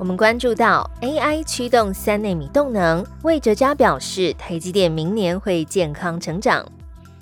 我们关注到 AI 驱动三纳米动能，魏哲嘉表示，台积电明年会健康成长。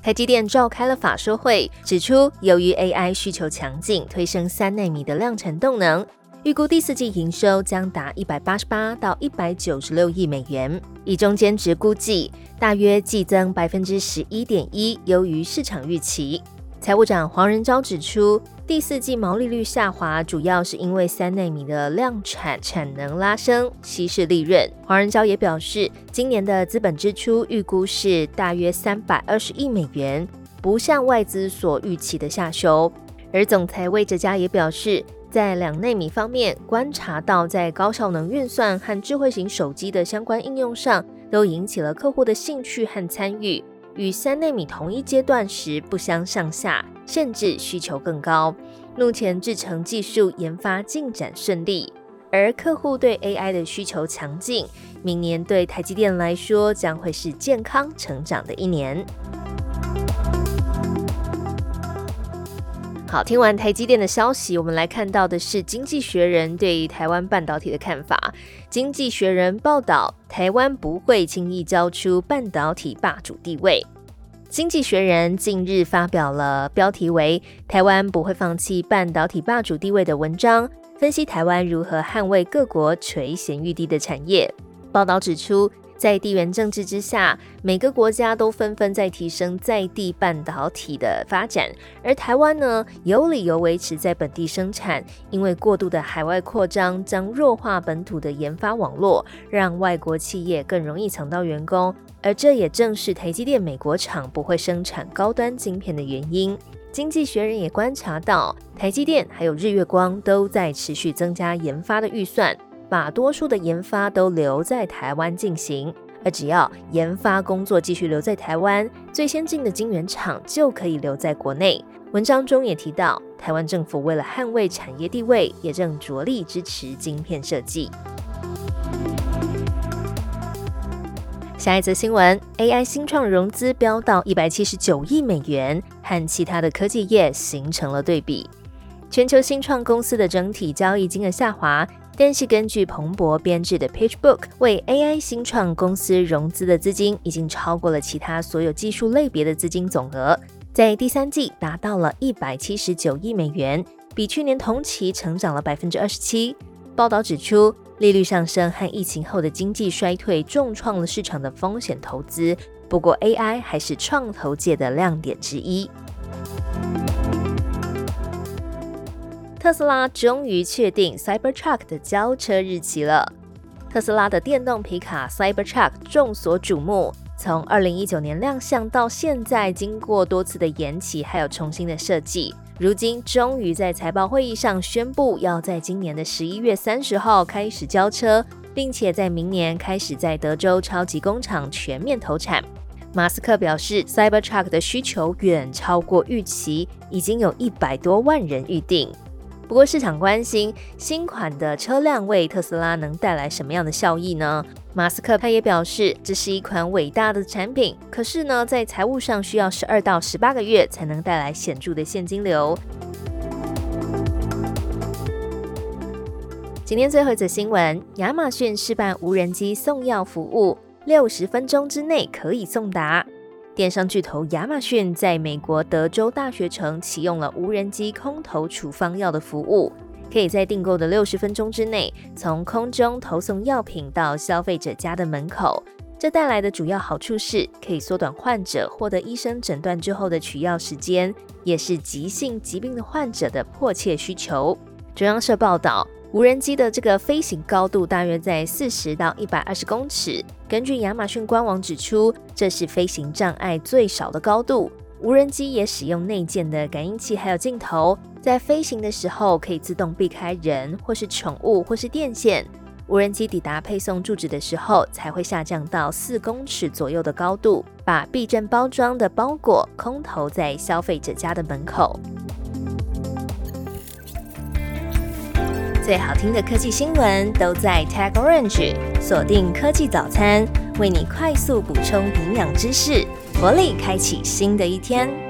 台积电召开了法说会，指出由于 AI 需求强劲，推升三纳米的量产动能，预估第四季营收将达一百八十八到一百九十六亿美元，以中间值估计，大约季增百分之十一点一，优于市场预期。财务长黄仁昭指出，第四季毛利率下滑，主要是因为三纳米的量产产能拉升，稀释利润。黄仁昭也表示，今年的资本支出预估是大约三百二十亿美元，不像外资所预期的下修。而总裁魏哲嘉也表示，在两纳米方面，观察到在高效能运算和智慧型手机的相关应用上，都引起了客户的兴趣和参与。与三纳米同一阶段时不相上下，甚至需求更高。目前制程技术研发进展顺利，而客户对 AI 的需求强劲，明年对台积电来说将会是健康成长的一年。好，听完台积电的消息，我们来看到的是《经济学人》对于台湾半导体的看法。《经济学人》报道，台湾不会轻易交出半导体霸主地位。《经济学人》近日发表了标题为“台湾不会放弃半导体霸主地位”的文章，分析台湾如何捍卫各国垂涎欲滴的产业。报道指出。在地缘政治之下，每个国家都纷纷在提升在地半导体的发展，而台湾呢，有理由维持在本地生产，因为过度的海外扩张将弱化本土的研发网络，让外国企业更容易抢到员工，而这也正是台积电美国厂不会生产高端晶片的原因。经济学人也观察到，台积电还有日月光都在持续增加研发的预算。把多数的研发都留在台湾进行，而只要研发工作继续留在台湾，最先进的晶圆厂就可以留在国内。文章中也提到，台湾政府为了捍卫产业地位，也正着力支持晶片设计。下一则新闻：AI 新创融资飙到一百七十九亿美元，和其他的科技业形成了对比。全球新创公司的整体交易金额下滑。但是根据彭博编制的 PageBook，为 AI 新创公司融资的资金已经超过了其他所有技术类别的资金总额，在第三季达到了一百七十九亿美元，比去年同期成长了百分之二十七。报道指出，利率上升和疫情后的经济衰退重创了市场的风险投资，不过 AI 还是创投界的亮点之一。特斯拉终于确定 Cybertruck 的交车日期了。特斯拉的电动皮卡 Cybertruck 众所瞩目，从2019年亮相到现在，经过多次的延期，还有重新的设计，如今终于在财报会议上宣布，要在今年的十一月三十号开始交车，并且在明年开始在德州超级工厂全面投产。马斯克表示，Cybertruck 的需求远超过预期，已经有一百多万人预定。不过，市场关心新款的车辆为特斯拉能带来什么样的效益呢？马斯克他也表示，这是一款伟大的产品，可是呢，在财务上需要十二到十八个月才能带来显著的现金流。今天最后一则新闻：亚马逊试办无人机送药服务，六十分钟之内可以送达。电商巨头亚马逊在美国德州大学城启用了无人机空投处方药的服务，可以在订购的六十分钟之内从空中投送药品到消费者家的门口。这带来的主要好处是可以缩短患者获得医生诊断之后的取药时间，也是急性疾病的患者的迫切需求。中央社报道。无人机的这个飞行高度大约在四十到一百二十公尺。根据亚马逊官网指出，这是飞行障碍最少的高度。无人机也使用内建的感应器，还有镜头，在飞行的时候可以自动避开人或是宠物或是电线。无人机抵达配送住址的时候，才会下降到四公尺左右的高度，把避震包装的包裹空投在消费者家的门口。最好听的科技新闻都在 Tag Orange，锁定科技早餐，为你快速补充营养知识，活力开启新的一天。